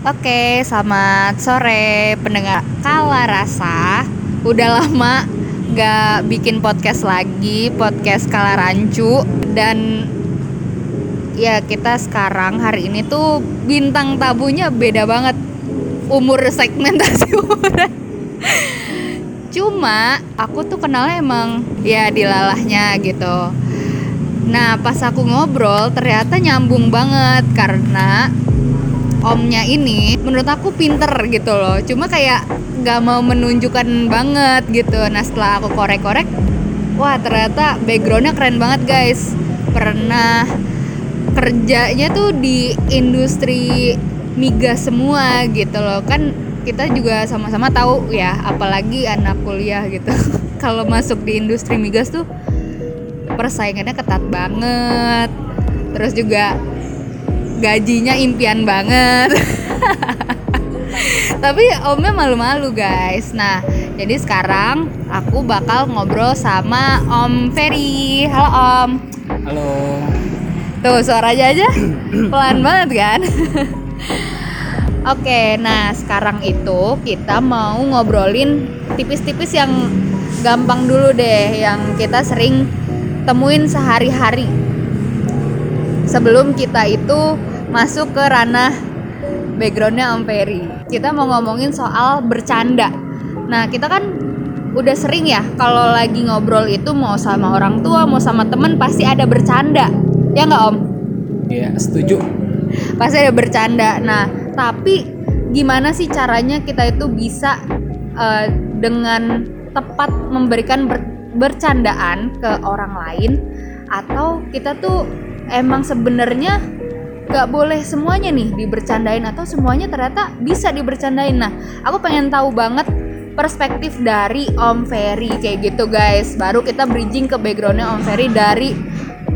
Oke, selamat sore pendengar Kala Rasa. Udah lama gak bikin podcast lagi, podcast Kala Rancu dan ya kita sekarang hari ini tuh bintang tabunya beda banget umur segmentasi umur. Cuma aku tuh kenalnya emang ya dilalahnya gitu. Nah pas aku ngobrol ternyata nyambung banget karena omnya ini menurut aku pinter gitu loh. Cuma kayak gak mau menunjukkan banget gitu. Nah setelah aku korek-korek wah ternyata backgroundnya keren banget guys. Pernah kerjanya tuh di industri migas semua gitu loh. Kan kita juga sama-sama tahu ya apalagi anak kuliah gitu. Kalau masuk di industri migas tuh persaingannya ketat banget. Terus juga gajinya impian banget. Tapi omnya malu-malu guys. Nah jadi sekarang aku bakal ngobrol sama om Ferry. Halo om. Halo. Tuh suaranya aja pelan banget kan? Oke, nah sekarang itu kita mau ngobrolin tipis-tipis yang gampang dulu deh, yang kita sering temuin sehari-hari. Sebelum kita itu masuk ke ranah backgroundnya Om Ferry. Kita mau ngomongin soal bercanda. Nah kita kan udah sering ya kalau lagi ngobrol itu mau sama orang tua mau sama temen pasti ada bercanda ya nggak Om? Iya setuju. Pasti ada bercanda. Nah tapi gimana sih caranya kita itu bisa uh, dengan tepat memberikan ber bercandaan ke orang lain atau kita tuh emang sebenarnya gak boleh semuanya nih dibercandain atau semuanya ternyata bisa dibercandain. Nah aku pengen tahu banget perspektif dari Om Ferry kayak gitu guys. Baru kita bridging ke backgroundnya Om Ferry dari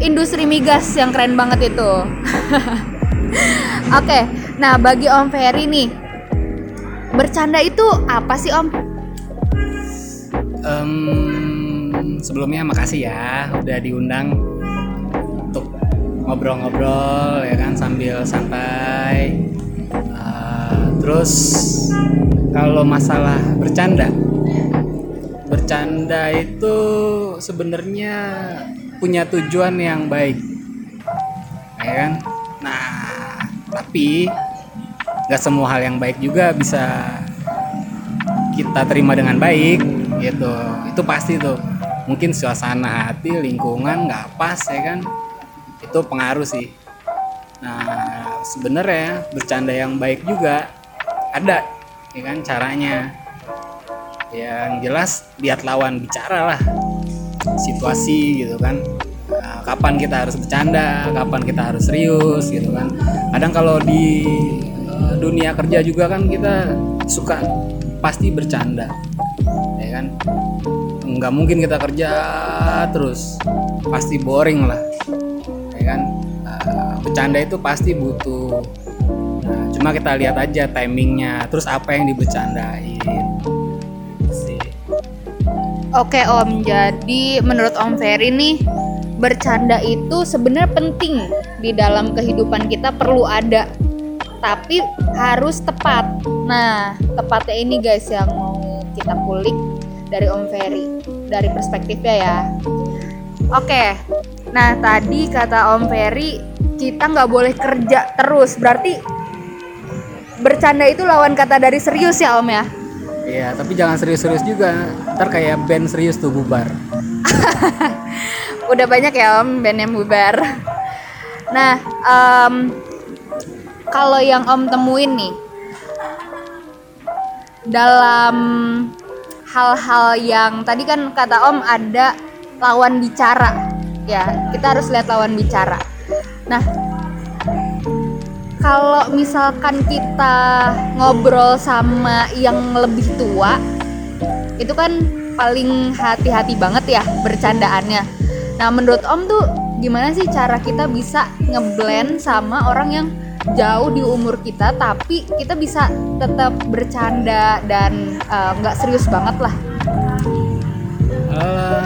industri migas yang keren banget itu. Oke okay, nah bagi Om Ferry nih bercanda itu apa sih Om? Um, sebelumnya makasih ya udah diundang ngobrol-ngobrol ya kan sambil santai. Uh, terus kalau masalah bercanda bercanda itu sebenarnya punya tujuan yang baik ya kan? Nah tapi nggak semua hal yang baik juga bisa kita terima dengan baik gitu. Itu pasti tuh. Mungkin suasana hati lingkungan nggak pas ya kan itu pengaruh sih. Nah sebenarnya bercanda yang baik juga ada ya kan caranya. Yang jelas lihat lawan bicara lah situasi gitu kan. Nah, kapan kita harus bercanda kapan kita harus serius gitu kan. Kadang kalau di eh, dunia kerja juga kan kita suka pasti bercanda ya kan. Nggak mungkin kita kerja terus pasti boring lah kan? Uh, bercanda itu pasti butuh nah, cuma kita lihat aja timingnya terus apa yang dibercandain. Oke om. Jadi menurut om Ferry nih bercanda itu sebenarnya penting di dalam kehidupan kita perlu ada. Tapi harus tepat. Nah tepatnya ini guys yang mau kita kulik dari Om Ferry dari perspektifnya ya. Oke Nah tadi kata Om Ferry kita nggak boleh kerja terus berarti bercanda itu lawan kata dari serius ya Om ya? Iya tapi jangan serius-serius juga ntar kayak band serius tuh bubar. Udah banyak ya Om band yang bubar. Nah um, kalau yang Om temuin nih dalam hal-hal yang tadi kan kata Om ada lawan bicara ya kita harus lihat lawan bicara. Nah kalau misalkan kita ngobrol sama yang lebih tua itu kan paling hati-hati banget ya bercandaannya. Nah menurut om tuh gimana sih cara kita bisa ngeblend sama orang yang jauh di umur kita tapi kita bisa tetap bercanda dan eh, nggak uh, serius banget lah? Um,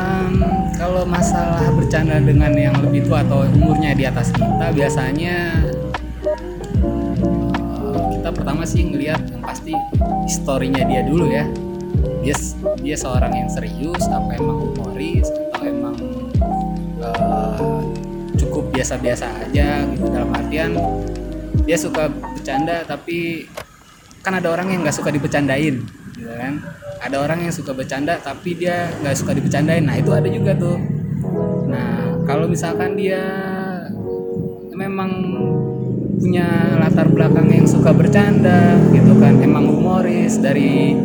kalau masalah bercanda dengan yang lebih tua atau umurnya di atas kita biasanya uh, kita pertama sih ngelihat yang pasti historinya dia dulu ya. Dia dia seorang yang serius apa emang humoris atau emang uh, cukup biasa-biasa aja gitu. Dalam artian dia suka bercanda tapi kan ada orang yang nggak suka dibecandain kan? Ada orang yang suka bercanda tapi dia nggak suka dibecandain nah itu ada juga tuh. Nah kalau misalkan dia memang punya latar belakang yang suka bercanda gitu kan emang humoris dari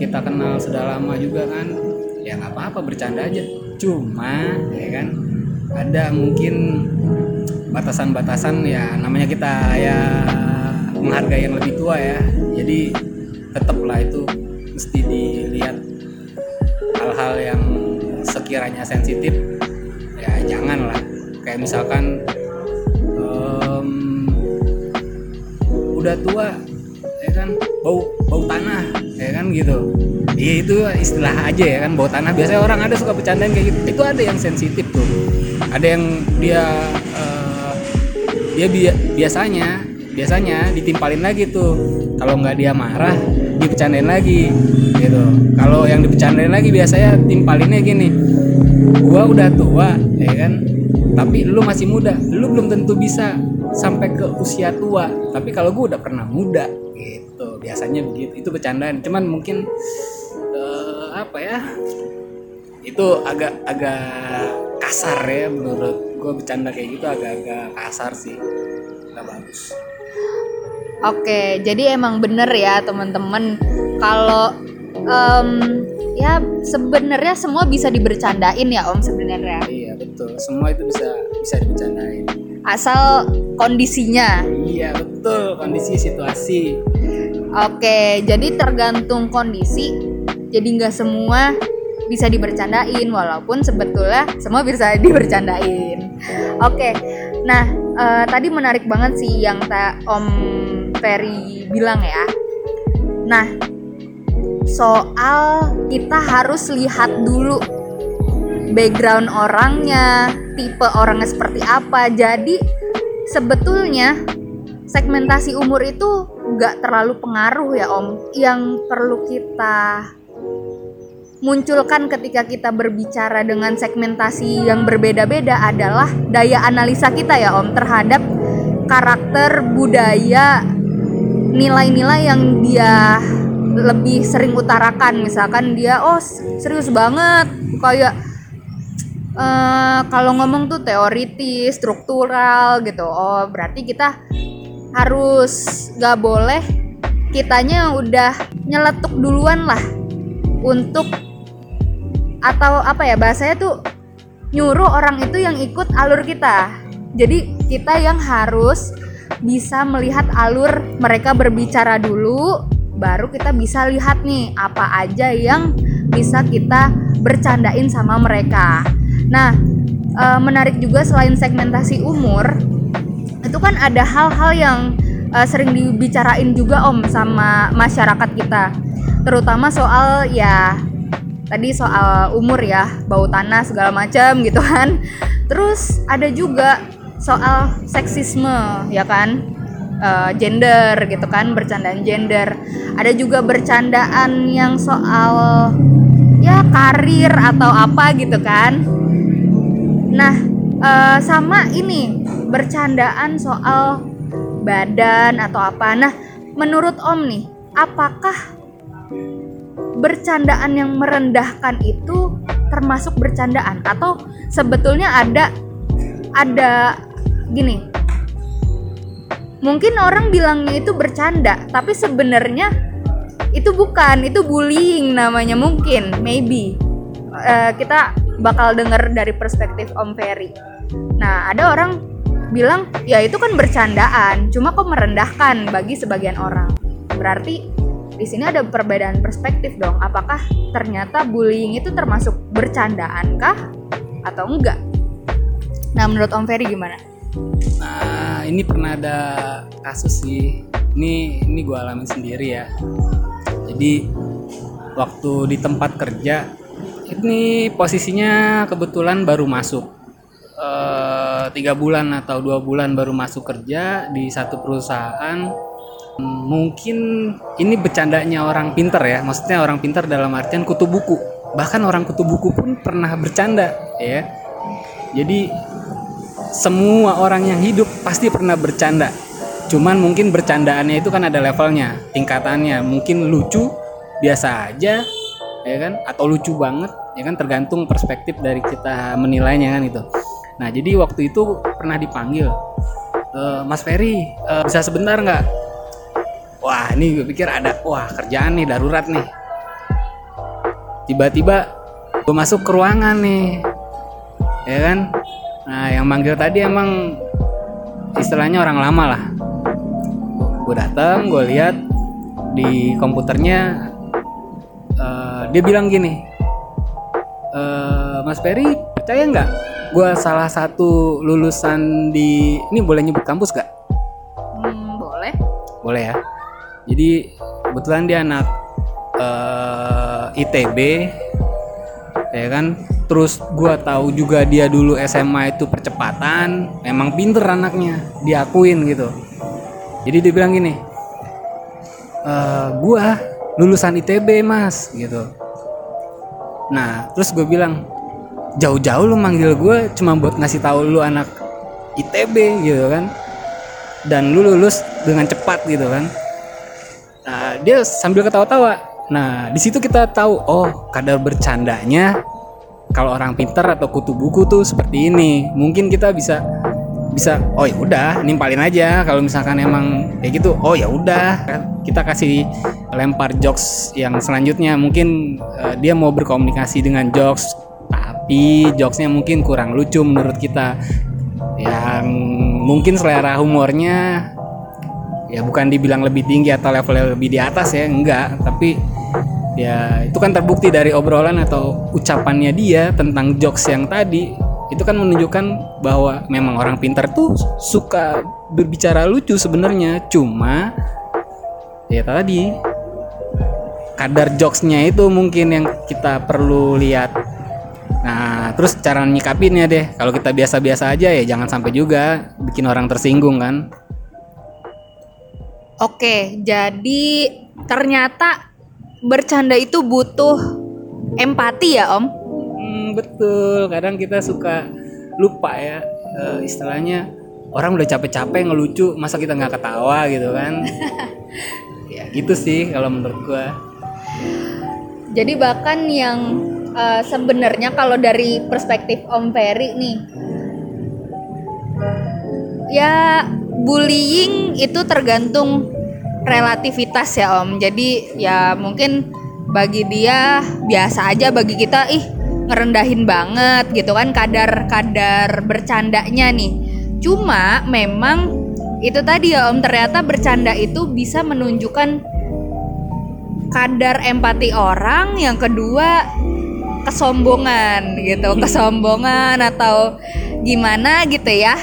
kita kenal sudah lama juga kan ya nggak apa-apa bercanda aja. Cuma ya kan ada mungkin batasan-batasan ya namanya kita ya menghargai yang lebih tua ya. Jadi tetaplah itu mesti dilihat hal-hal yang sekiranya sensitif ya jangan lah kayak misalkan um, udah tua ya kan bau bau tanah ya kan gitu. Iya itu istilah aja ya kan bau tanah. Biasanya orang ada suka bercandain kayak gitu. Itu ada yang sensitif tuh. Ada yang dia uh, dia bi biasanya biasanya ditimpalin lagi tuh. Kalau nggak dia marah dipecandain lagi gitu. Kalau yang dipecandain lagi biasanya timpalinnya gini gua udah tua ya kan? Tapi lu masih muda lu belum tentu bisa sampai ke usia tua. Tapi kalau gua udah pernah muda gitu. Biasanya begitu itu bercandaan. Cuman mungkin uh, apa ya itu agak agak kasar ya menurut gue bercanda kayak gitu agak-agak kasar sih. Nggak bagus Oke, jadi emang bener ya teman-teman kalau um, ya sebenarnya semua bisa dibercandain ya Om sebenarnya. Iya betul, semua itu bisa bisa dibercandain. Asal kondisinya. Iya betul, kondisi situasi. Oke, jadi tergantung kondisi. Jadi nggak semua bisa dibercandain walaupun sebetulnya semua bisa dibercandain. Oke, nah uh, tadi menarik banget sih yang tak Om Ferry bilang ya. Nah, soal kita harus lihat dulu background orangnya, tipe orangnya seperti apa. Jadi sebetulnya segmentasi umur itu nggak terlalu pengaruh ya Om. Yang perlu kita munculkan ketika kita berbicara dengan segmentasi yang berbeda-beda adalah daya analisa kita ya Om terhadap karakter budaya nilai-nilai yang dia lebih sering utarakan. Misalkan dia oh serius banget. Kayak uh, kalau ngomong tuh teoritis struktural gitu. Oh berarti kita harus gak boleh kitanya udah nyeletuk duluan lah untuk atau apa ya bahasanya tuh nyuruh orang itu yang ikut alur kita. Jadi kita yang harus bisa melihat alur mereka berbicara dulu baru kita bisa lihat nih apa aja yang bisa kita bercandain sama mereka. Nah e, menarik juga selain segmentasi umur itu kan ada hal-hal yang e, sering dibicarain juga om sama masyarakat kita. Terutama soal ya tadi soal umur ya bau tanah segala macam gitu kan. Terus ada juga soal seksisme ya kan? Uh, gender gitu kan bercandaan gender. Ada juga bercandaan yang soal ya karir atau apa gitu kan? Nah uh, sama ini bercandaan soal badan atau apa. Nah menurut om nih apakah bercandaan yang merendahkan itu termasuk bercandaan? Atau sebetulnya ada ada gini. Mungkin orang bilangnya itu bercanda tapi sebenarnya itu bukan itu bullying namanya mungkin maybe. Uh, kita bakal denger dari perspektif Om Ferry. Nah ada orang bilang ya itu kan bercandaan cuma kok merendahkan bagi sebagian orang. Berarti di sini ada perbedaan perspektif dong apakah ternyata bullying itu termasuk bercandaan kah atau enggak? Nah, menurut Om Ferry gimana? Nah, ini pernah ada kasus sih. Ini ini gue alami sendiri ya. Jadi waktu di tempat kerja ini posisinya kebetulan baru masuk. Eh, tiga bulan atau dua bulan baru masuk kerja di satu perusahaan. Mungkin ini bercandanya orang pinter ya. Maksudnya orang pinter dalam artian kutu buku. Bahkan orang kutu buku pun pernah bercanda ya. Jadi semua orang yang hidup pasti pernah bercanda. Cuman mungkin bercandaannya itu kan ada levelnya tingkatannya. Mungkin lucu biasa aja ya kan? Atau lucu banget ya kan? Tergantung perspektif dari kita menilainya kan itu. Nah jadi waktu itu pernah dipanggil "E, Mas Ferry e, bisa sebentar nggak? Wah ini gue pikir ada wah kerjaan nih darurat nih. Tiba-tiba gue masuk ke ruangan nih ya kan nah yang manggil tadi emang istilahnya orang lama lah gue datang gue lihat di komputernya eh, dia bilang gini "Eh, Mas Ferry percaya nggak gue salah satu lulusan di ini boleh nyebut kampus gak? Hmm, boleh. boleh ya jadi kebetulan dia anak eh, ITB ya kan terus gua tahu juga dia dulu SMA itu percepatan emang pinter anaknya diakuin gitu. Jadi dia bilang gini "Eh, gua lulusan ITB mas gitu. Nah terus gue bilang jauh-jauh lu manggil gue cuma buat ngasih tahu lu anak ITB gitu kan. Dan lu lulus dengan cepat gitu kan. Nah dia sambil ketawa-tawa. Nah di situ kita tahu oh kadar bercandanya kalau orang pinter atau kutu buku tuh seperti ini. Mungkin kita bisa bisa oh ya udah nimpalin aja kalau misalkan emang kayak gitu. Oh ya udah kita kasih lempar jokes yang selanjutnya. Mungkin eh, dia mau berkomunikasi dengan jokes tapi jokesnya mungkin kurang lucu menurut kita. Yang mungkin selera humornya ya bukan dibilang lebih tinggi atau levelnya lebih di atas ya enggak. Tapi ya itu kan terbukti dari obrolan atau ucapannya dia tentang jokes yang tadi itu kan menunjukkan bahwa memang orang pintar tuh suka berbicara lucu sebenarnya cuma ya tadi kadar jokesnya itu mungkin yang kita perlu lihat Nah, terus cara nyikapinnya deh. Kalau kita biasa-biasa aja ya jangan sampai juga bikin orang tersinggung kan. Oke, jadi ternyata bercanda itu butuh empati ya, Om. Hmm, betul. Kadang kita suka lupa ya eh, istilahnya orang udah capek-capek ngelucu, masa kita nggak ketawa gitu kan? ya gitu sih kalau menurut gua. Jadi bahkan yang eh, sebenarnya kalau dari perspektif Om Ferry nih, ya bullying itu tergantung relativitas ya Om. Jadi ya mungkin bagi dia biasa aja, bagi kita ih ngerendahin banget gitu kan kadar kadar bercandanya nih. Cuma memang itu tadi ya Om ternyata bercanda itu bisa menunjukkan kadar empati orang, yang kedua kesombongan gitu, kesombongan atau gimana gitu ya.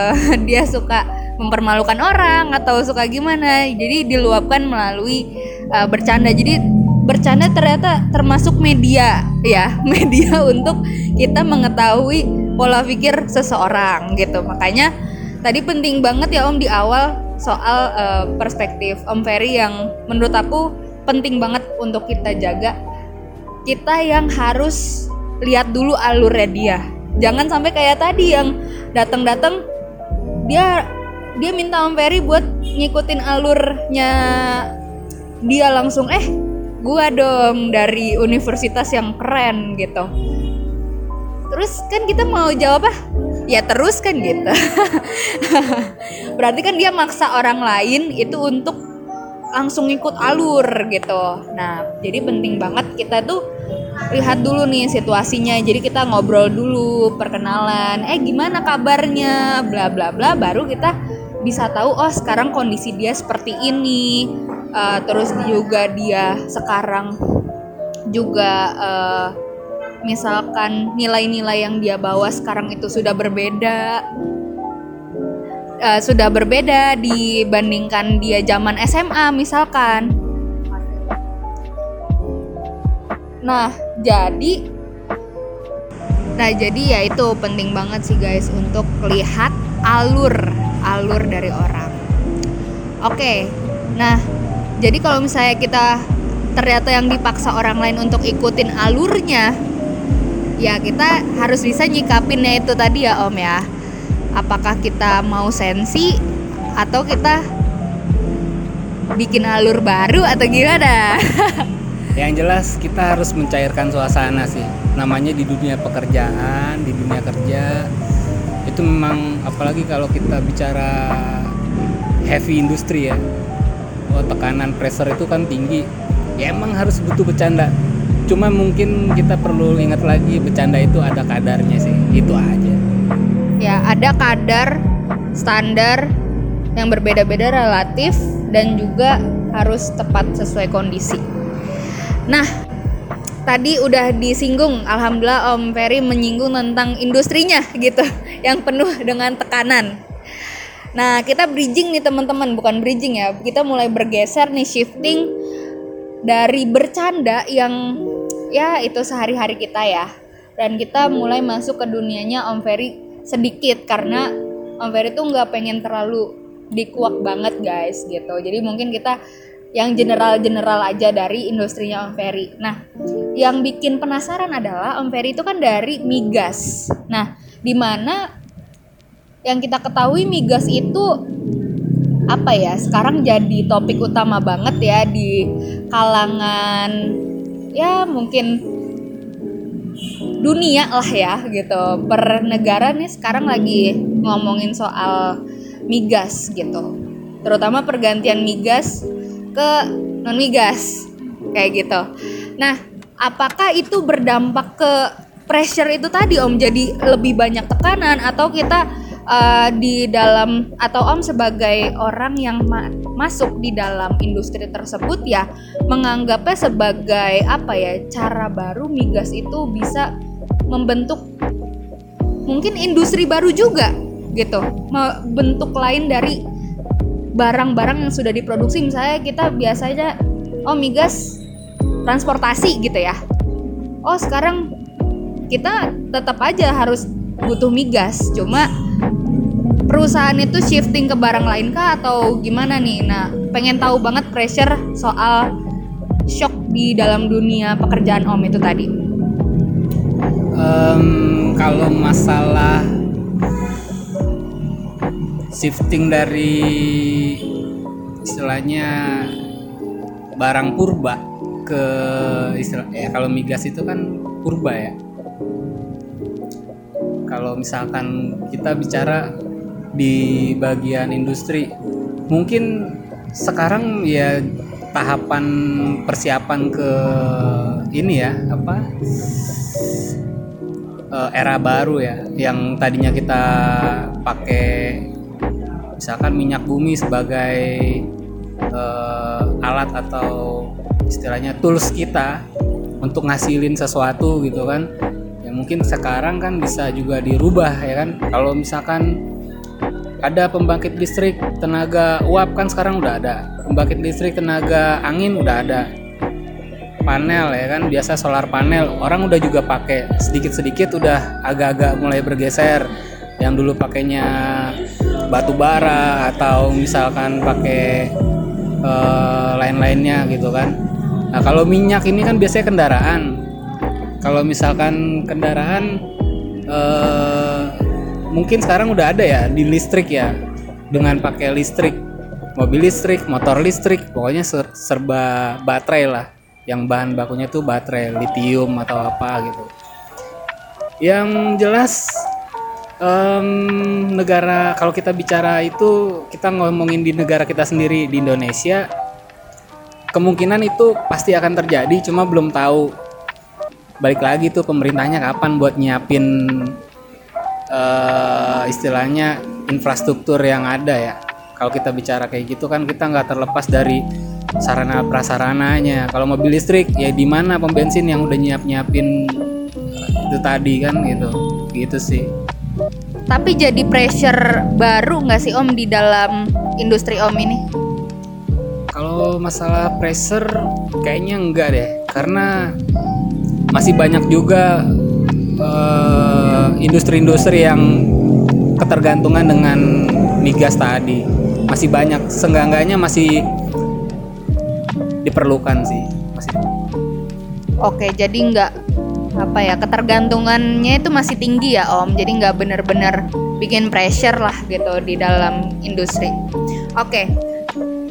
Dia suka mempermalukan orang atau suka gimana. Jadi diluapkan melalui uh, bercanda. Jadi bercanda ternyata termasuk media ya, media untuk kita mengetahui pola pikir seseorang gitu. Makanya tadi penting banget ya Om di awal soal uh, perspektif Om Ferry yang menurut aku penting banget untuk kita jaga. Kita yang harus lihat dulu alurnya dia. Jangan sampai kayak tadi yang datang-datang dia dia minta Om Ferry buat ngikutin alurnya dia langsung eh gua dong dari universitas yang keren gitu. Terus kan kita mau jawab apa ya terus kan gitu. Berarti kan dia maksa orang lain itu untuk langsung ikut alur gitu. Nah jadi penting banget kita tuh lihat dulu nih situasinya. Jadi kita ngobrol dulu perkenalan eh gimana kabarnya? Bla bla bla baru kita bisa tahu oh sekarang kondisi dia seperti ini. Uh, terus juga dia sekarang juga uh, misalkan nilai-nilai yang dia bawa sekarang itu sudah berbeda uh, sudah berbeda dibandingkan dia zaman SMA misalkan. Nah jadi nah jadi ya itu penting banget sih guys untuk lihat alur alur dari orang oke Nah, jadi kalau misalnya kita ternyata yang dipaksa orang lain untuk ikutin alurnya, ya kita harus bisa nyikapinnya itu tadi ya Om ya. Apakah kita mau sensi atau kita bikin alur baru atau gimana? Yang jelas kita harus mencairkan suasana sih. Namanya di dunia pekerjaan, di dunia kerja itu memang apalagi kalau kita bicara heavy industry ya. Oh, tekanan pressure itu kan tinggi. Ya emang harus butuh bercanda. Cuma mungkin kita perlu ingat lagi bercanda itu ada kadarnya sih. Itu aja. ya, ada kadar standar yang berbeda-beda relatif dan juga harus tepat sesuai kondisi. Nah, tadi udah disinggung, alhamdulillah Om Ferry menyinggung tentang industrinya gitu, yang penuh dengan tekanan. Nah, kita bridging nih teman-teman, bukan bridging ya. Kita mulai bergeser nih shifting dari bercanda yang ya itu sehari-hari kita ya. Dan kita mulai masuk ke dunianya Om Ferry sedikit karena Om Ferry tuh nggak pengen terlalu dikuak banget guys gitu. Jadi mungkin kita yang general-general aja dari industrinya Om Ferry. Nah, yang bikin penasaran adalah Om Ferry itu kan dari migas. Nah, di mana yang kita ketahui migas itu apa ya? Sekarang jadi topik utama banget ya di kalangan ya mungkin dunia lah ya gitu. Per negara nih sekarang lagi ngomongin soal migas gitu. Terutama pergantian migas ke non migas kayak gitu. Nah, apakah itu berdampak ke pressure itu tadi Om? Jadi lebih banyak tekanan atau kita uh, di dalam atau Om sebagai orang yang ma masuk di dalam industri tersebut ya menganggapnya sebagai apa ya cara baru migas itu bisa membentuk mungkin industri baru juga gitu, bentuk lain dari barang-barang yang sudah diproduksi misalnya kita biasanya oh migas transportasi gitu ya. Oh sekarang kita tetap aja harus butuh migas cuma perusahaan itu shifting ke barang lain kah atau gimana nih? Nah pengen tahu banget pressure soal shock di dalam dunia pekerjaan om itu tadi. Um, kalau masalah shifting dari istilahnya barang purba ke istilah ya kalau migas itu kan purba ya. Kalau misalkan kita bicara di bagian industri mungkin sekarang ya tahapan persiapan ke ini ya apa eh, era baru ya yang tadinya kita pakai misalkan minyak bumi sebagai uh, alat atau istilahnya tools kita untuk ngasilin sesuatu gitu kan ya mungkin sekarang kan bisa juga dirubah ya kan? Kalau misalkan ada pembangkit listrik tenaga uap kan sekarang udah ada. Pembangkit listrik tenaga angin udah ada. Panel ya kan? Biasa solar panel. Orang udah juga pakai. Sedikit-sedikit udah agak-agak mulai bergeser. Yang dulu pakainya batu bara atau misalkan pakai uh, lain-lainnya gitu kan. Nah kalau minyak ini kan biasanya kendaraan. Kalau misalkan kendaraan uh, mungkin sekarang udah ada ya di listrik ya dengan pakai listrik, mobil listrik, motor listrik, pokoknya serba baterai lah. Yang bahan bakunya tuh baterai lithium atau apa gitu. Yang jelas um, negara kalau kita bicara itu kita ngomongin di negara kita sendiri di Indonesia kemungkinan itu pasti akan terjadi cuma belum tahu. Balik lagi tuh pemerintahnya kapan buat nyiapin uh, istilahnya infrastruktur yang ada ya. Kalau kita bicara kayak gitu kan kita nggak terlepas dari sarana prasarananya. Kalau mobil listrik ya di mana pom bensin yang udah nyiap nyiapin itu tadi kan gitu. Gitu sih tapi jadi pressure baru nggak sih Om di dalam industri Om ini? Kalau masalah pressure kayaknya enggak deh, karena masih banyak juga industri-industri uh, yang ketergantungan dengan migas tadi. Masih banyak, seenggak-enggaknya masih diperlukan sih masih Oke, jadi nggak apa ya ketergantungannya itu masih tinggi ya Om. Jadi nggak bener-bener bikin pressure lah gitu di dalam industri. Oke.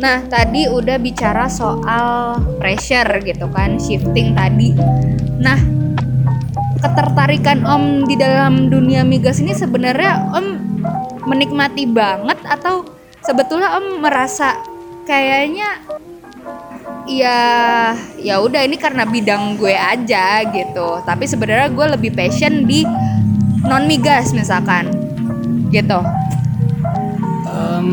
Nah tadi udah bicara soal pressure gitu kan, shifting tadi. Nah ketertarikan Om di dalam dunia migas ini sebenarnya Om menikmati banget atau sebetulnya Om merasa kayaknya ya ya udah ini karena bidang gue aja gitu. Tapi sebenarnya gue lebih passion di non migas misalkan gitu. Em,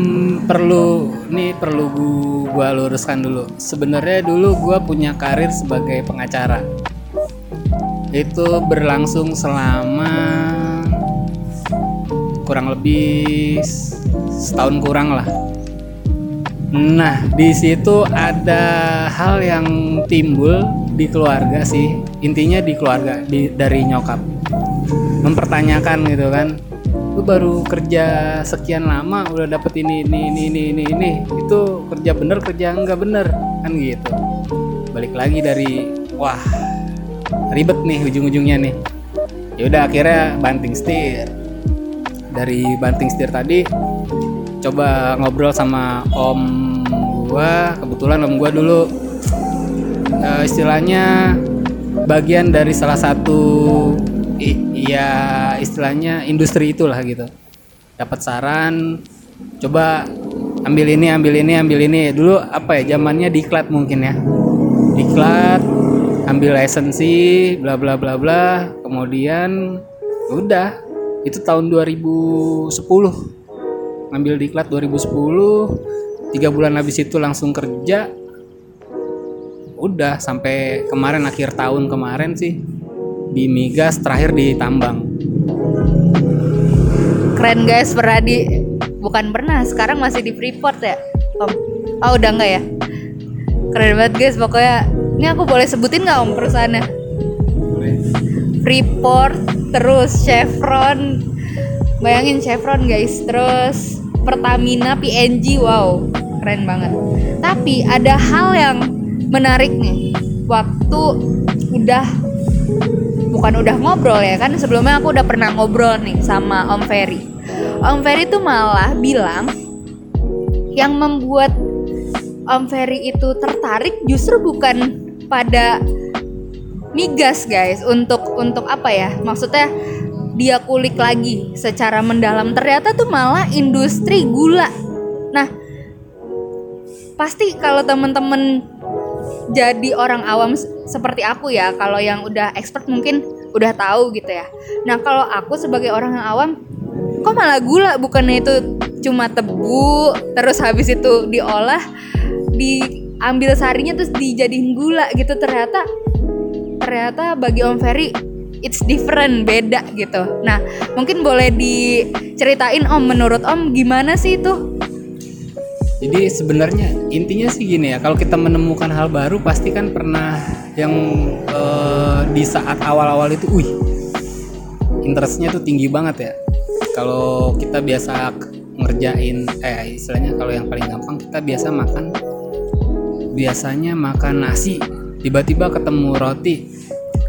perlu nih perlu gu- gua luruskan dulu. Sebenarnya dulu gua punya karir sebagai pengacara. Itu berlangsung selama kurang lebih setahun kurang lah Nah, di situ ada hal yang timbul di keluarga sih. Intinya di keluarga di dari nyokap. Mempertanyakan gitu kan. Lu baru kerja sekian lama udah dapet ini ini ini ini ini ini. Itu kerja bener kerja enggak bener kan gitu. Balik lagi dari wah ribet nih ujung-ujungnya nih. Ya udah akhirnya banting setir. Dari banting setir tadi coba ngobrol sama om gua kebetulan om gua dulu eh, istilahnya bagian dari salah satu i- ya istilahnya industri itulah gitu. Dapat saran coba ambil ini ambil ini ambil ini. Dulu apa ya zamannya diklat mungkin ya. Diklat ambil lisensi bla bla bla bla. Kemudian udah itu tahun 2010 ngambil diklat 2010 tiga bulan habis itu langsung kerja. Udah sampai kemarin akhir tahun kemarin sih di migas terakhir di tambang. Keren guys pernah di bukan pernah sekarang masih di Freeport ya Om? Oh udah nggak ya? Keren banget guys pokoknya. Ini aku boleh sebutin nggak Om perusahaannya? Freeport terus Chevron. Bayangin Chevron guys. Terus Pertamina PNG wow keren banget. Tapi ada hal yang menarik nih waktu udah bukan udah ngobrol ya kan sebelumnya aku udah pernah ngobrol nih sama Om Ferry. Om Ferry tuh malah bilang yang membuat Om Ferry itu tertarik justru bukan pada migas guys untuk untuk apa ya? Maksudnya dia kulik lagi secara mendalam. Ternyata tuh malah industri gula. Nah pasti kalau temen-temen jadi orang awam seperti aku ya kalau yang udah expert mungkin udah tahu gitu ya. Nah kalau aku sebagai orang yang awam kok malah gula? Bukannya itu cuma tebu terus habis itu diolah diambil sarinya terus dijadiin gula gitu. Ternyata ternyata bagi Om Ferry it's different beda gitu. Nah mungkin boleh diceritain Om menurut Om gimana sih itu? Jadi sebenarnya intinya sih gini ya, kalau kita menemukan hal baru pasti kan pernah yang eh, di saat awal-awal itu, wih, interestnya tuh tinggi banget ya. Kalau kita biasa ngerjain, eh istilahnya kalau yang paling gampang kita biasa makan, biasanya makan nasi, tiba-tiba ketemu roti,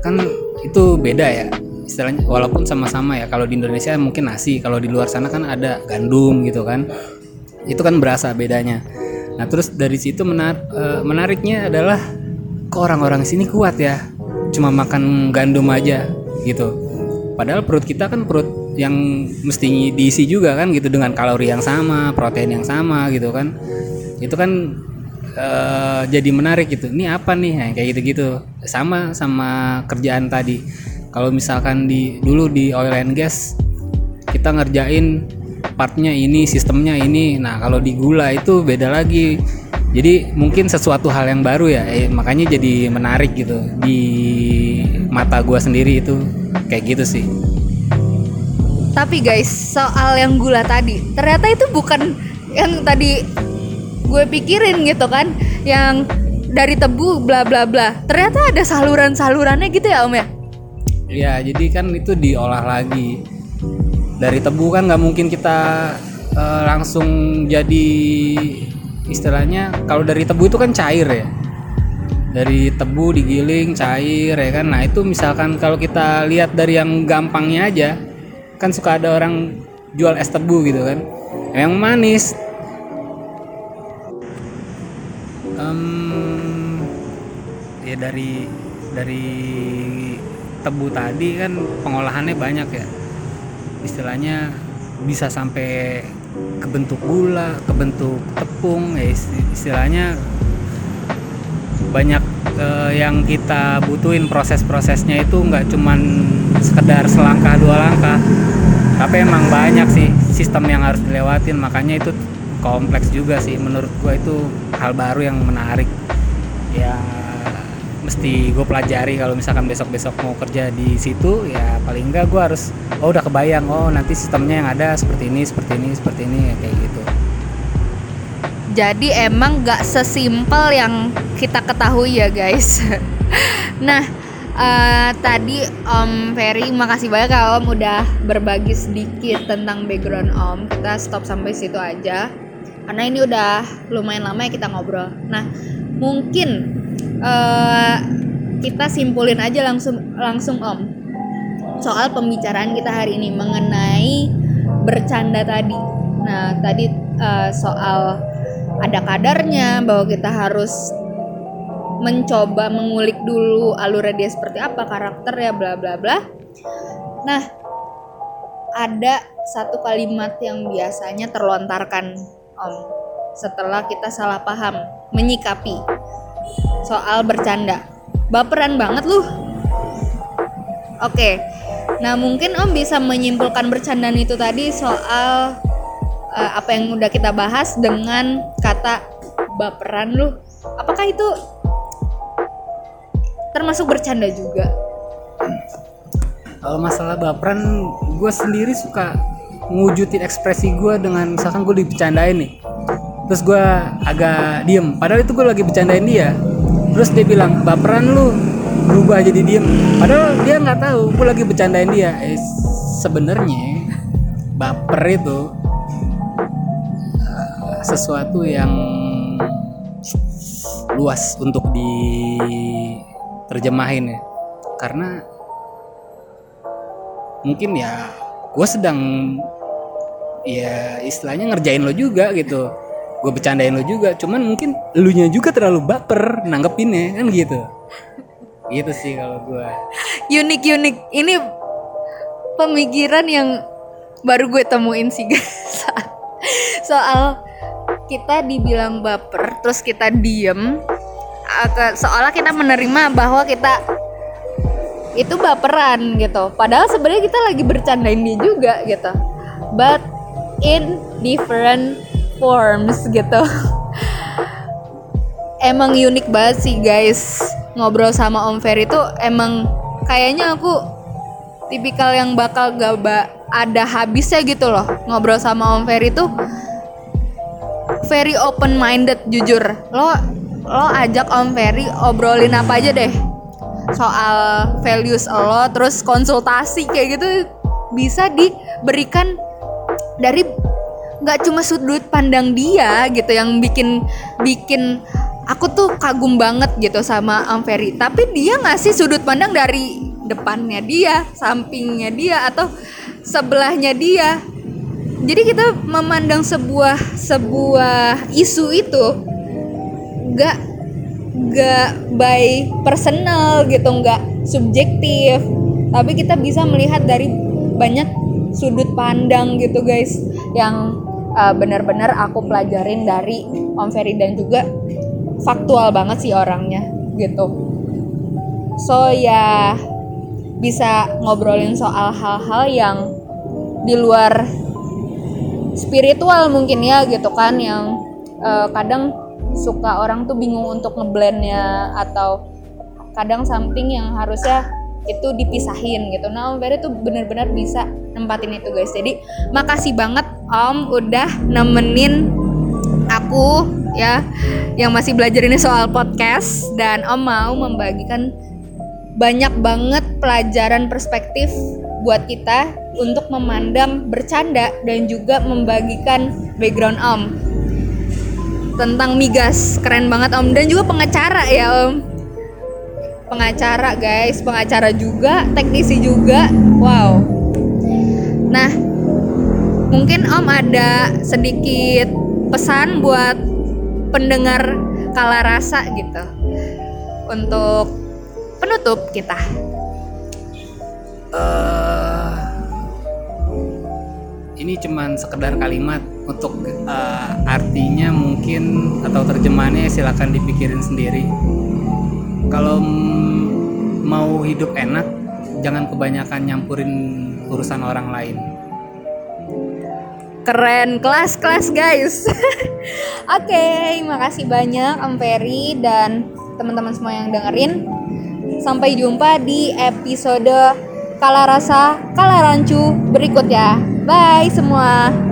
kan itu beda ya. Istilahnya walaupun sama-sama ya, kalau di Indonesia mungkin nasi, kalau di luar sana kan ada gandum gitu kan itu kan berasa bedanya. Nah terus dari situ menar- eh, menariknya adalah kok orang-orang sini kuat ya, cuma makan gandum aja gitu. Padahal perut kita kan perut yang mesti diisi juga kan gitu dengan kalori yang sama, protein yang sama gitu kan. Itu kan eh, jadi menarik gitu. Ini apa nih? Nah, kayak gitu-gitu. Sama sama kerjaan tadi. Kalau misalkan di dulu di oil and gas kita ngerjain partnya ini sistemnya ini nah kalau di gula itu beda lagi jadi mungkin sesuatu hal yang baru ya eh, makanya jadi menarik gitu di mata gua sendiri itu kayak gitu sih Tapi guys, soal yang gula tadi, ternyata itu bukan yang tadi gue pikirin gitu kan, yang dari tebu bla bla bla. Ternyata ada saluran-salurannya gitu ya Om ya? ya jadi kan itu diolah lagi dari tebu kan nggak mungkin kita eh, langsung jadi istilahnya kalau dari tebu itu kan cair ya dari tebu digiling cair ya kan nah itu misalkan kalau kita lihat dari yang gampangnya aja kan suka ada orang jual es tebu gitu kan yang manis ya dari dari tebu tadi kan pengolahannya banyak ya. Istilahnya bisa sampai kebentuk gula kebentuk tepung ya isti- istilahnya banyak eh, yang kita butuhin proses-prosesnya itu nggak cuman sekedar selangkah dua langkah tapi emang banyak sih sistem yang harus dilewatin. Makanya itu kompleks juga sih menurut gua itu hal baru yang menarik. Ya mesti gue pelajari kalau misalkan besok-besok mau kerja di situ ya paling enggak gue harus oh udah kebayang oh nanti sistemnya yang ada seperti ini seperti ini seperti ini ya kayak gitu Jadi emang gak sesimpel yang kita ketahui ya guys. nah eh, tadi Om Ferry makasih banyak ya Om udah berbagi sedikit tentang background Om. Kita stop sampai situ aja karena ini udah lumayan lama ya kita ngobrol. Nah mungkin eh, kita simpulin aja langsung langsung Om soal pembicaraan kita hari ini mengenai bercanda tadi. Nah, tadi eh, soal ada kadarnya bahwa kita harus mencoba mengulik dulu alurnya dia seperti apa karakter ya bla bla bla. Nah, ada satu kalimat yang biasanya terlontarkan Om setelah kita salah paham menyikapi soal bercanda. Baperan banget lu. Oke. Nah, mungkin Om bisa menyimpulkan bercandaan itu tadi soal eh, apa yang udah kita bahas dengan kata baperan lu. Apakah itu termasuk bercanda juga? kalau masalah baperan gue sendiri suka ngewujudin ekspresi gue dengan misalkan gue dibercandain nih. Terus gue agak diem. Padahal itu gue lagi bercandain dia. Terus dia bilang baperan lu berubah jadi diem. Padahal dia nggak tahu gue lagi bercandain dia. Eh, sebenarnya baper itu eh, sesuatu yang luas untuk diterjemahin ya. Karena mungkin ya gue sedang ya istilahnya ngerjain lo juga gitu gue bercandain lo juga cuman mungkin elunya juga terlalu baper nanggepinnya kan gitu gitu sih kalau gue Unik unik. Ini pemikiran yang baru gue temuin sih guys. soal kita dibilang baper, terus kita diem, seolah kita menerima bahwa kita itu baperan gitu. Padahal sebenarnya kita lagi bercandain dia juga gitu. But in different forms gitu. emang unik banget sih guys. Ngobrol sama Om Ferry itu emang kayaknya aku tipikal yang bakal gak ba- ada habisnya gitu loh. Ngobrol sama Om Ferry tuh very open minded jujur. Lo lo ajak Om Ferry obrolin apa aja deh. Soal values lo terus konsultasi kayak gitu bisa diberikan dari nggak cuma sudut pandang dia gitu yang bikin bikin aku tuh kagum banget gitu sama Om Ferry tapi dia ngasih sudut pandang dari depannya dia sampingnya dia atau sebelahnya dia. Jadi kita memandang sebuah sebuah isu itu nggak nggak by personal gitu nggak subjektif. Tapi kita bisa melihat dari banyak sudut pandang gitu guys yang uh, benar-benar aku pelajarin dari Om Ferry dan juga faktual banget sih orangnya gitu. So ya bisa ngobrolin soal hal-hal yang di luar spiritual mungkin ya gitu kan yang uh, kadang suka orang tuh bingung untuk ngeblendnya atau kadang something yang harusnya itu dipisahin gitu. Nah Om Ferry tuh bener-bener bisa nempatin itu guys. Jadi makasih banget Om udah nemenin aku ya yang masih belajar ini soal podcast dan Om mau membagikan banyak banget pelajaran perspektif buat kita untuk memandang bercanda dan juga membagikan background Om tentang migas keren banget Om dan juga pengacara ya Om pengacara guys, pengacara juga, teknisi juga. Wow. Nah, mungkin Om ada sedikit pesan buat pendengar kala rasa gitu untuk penutup kita. eh ini cuman sekedar kalimat untuk eh, artinya mungkin atau terjemahannya silakan dipikirin sendiri. Kalau mau hidup enak, jangan kebanyakan nyampurin urusan orang lain. Keren, kelas-kelas guys. Oke, makasih banyak Ferry dan teman-teman semua yang dengerin. Sampai jumpa di episode Kala Rasa, Kala Rancu berikut ya. Bye semua.